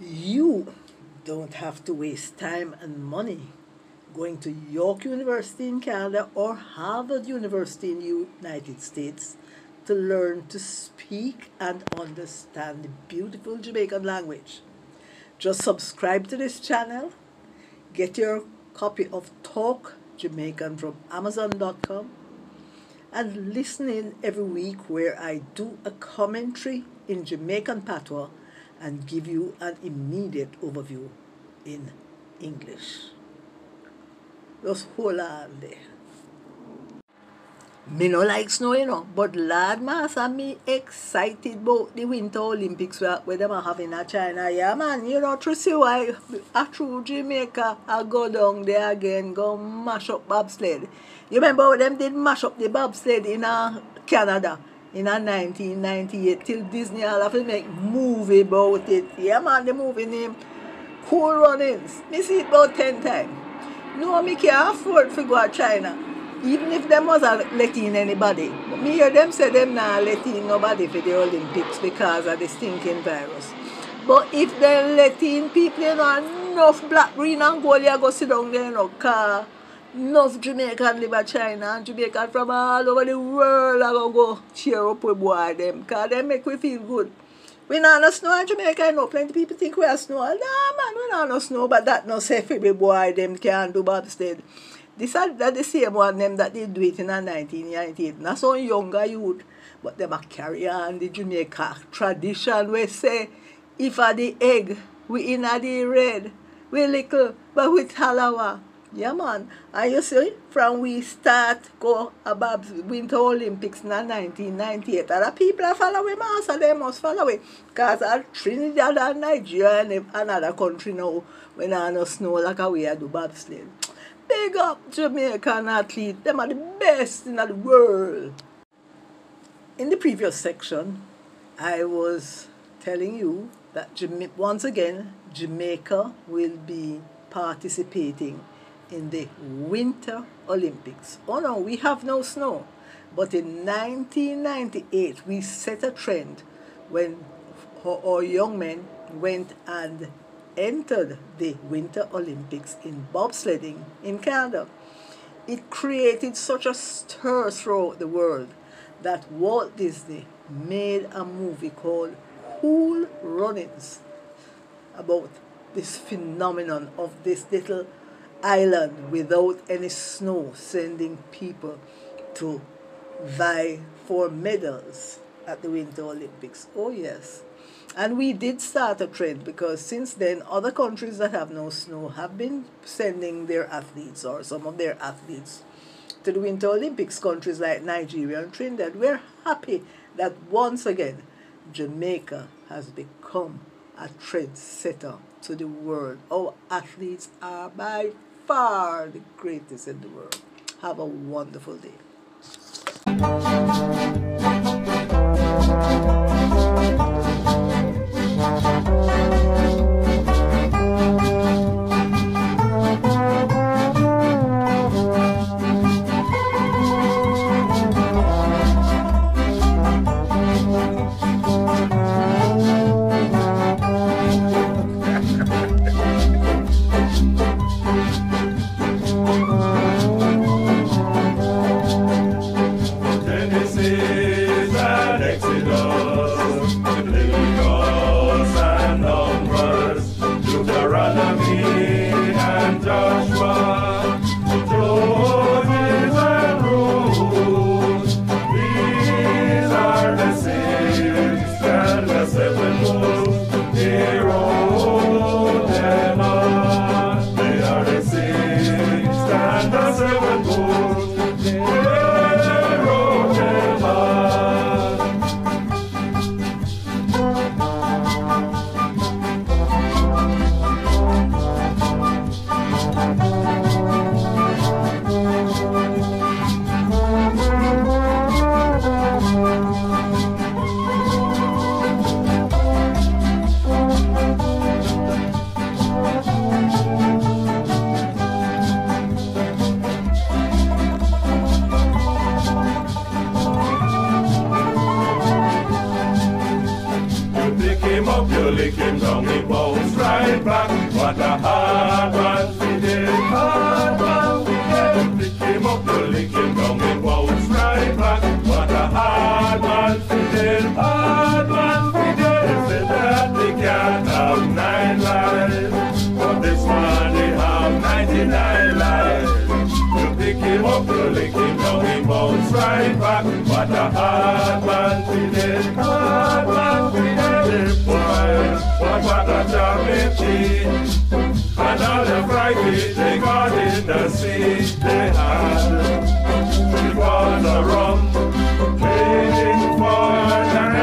you don't have to waste time and money going to York University in Canada or Harvard University in the United States to learn to speak and understand the beautiful Jamaican language. Just subscribe to this channel, get your copy of Talk Jamaican from Amazon.com, and listen in every week where I do a commentary in Jamaican patois and give you an immediate overview in English. On there. Me no like snow, you know, but lad master me excited about the Winter Olympics where, where them are having in China. Yeah man, you know, to see why a true Jamaica I go down there again, go mash up bobsled. You remember them did mash up the bobsled in uh, Canada? In 1998 till Disney all have to make movie about it. Yeah man, the movie name Cool Runnings. Me see it about 10 times. No, me can't afford to go to China. Even if them was letting anybody. But me hear them say them not letting nobody for the Olympics because of the stinking virus. But if they letting people, you know, enough black, green and gold, you go sit down there, you know, car enough Jamaican live in China and Jamaican from all over the world I go go cheer up with boy them because they make we feel good. We not no snow in Jamaica, I know plenty people think we are snow. Nah man, we not no snow, but that no say for boy them can do bobsled. This are that the same one them that they do it in 1998. Not so younger youth, but them a carry on the Jamaica tradition we say if a the egg, we in a the red, we little, but with tallawah. Yeah, man. And you see, from we start go about Winter Olympics in 1998, other people are following us, and they must follow it. Because Trinidad and Nigeria and another country now, when I no snow like a way I do bobsled. Big up Jamaican athletes. Them are the best in the world. In the previous section, I was telling you that once again, Jamaica will be participating in the Winter Olympics. Oh no, we have no snow. But in 1998, we set a trend when our young men went and entered the Winter Olympics in bobsledding in Canada. It created such a stir throughout the world that Walt Disney made a movie called Cool Runnings about this phenomenon of this little island without any snow, sending people to vie for medals at the Winter Olympics. Oh, yes. And we did start a trend because since then, other countries that have no snow have been sending their athletes or some of their athletes to the Winter Olympics. Countries like Nigeria and Trinidad. We're happy that once again, Jamaica has become a trendsetter to the world. Our athletes are by far the greatest in the world. Have a wonderful day. and him down, he bounce right back. What a hard man he did, hard man he did. Pick him up, you lick him down, he bounce right back. What a hard man he did, hard man he did. Said that they can't have nine lives, but this man they have ninety-nine lives. You pick him up, you lick him down, he bounce right back. What a hard man he did, all the fright they got in the sea, they had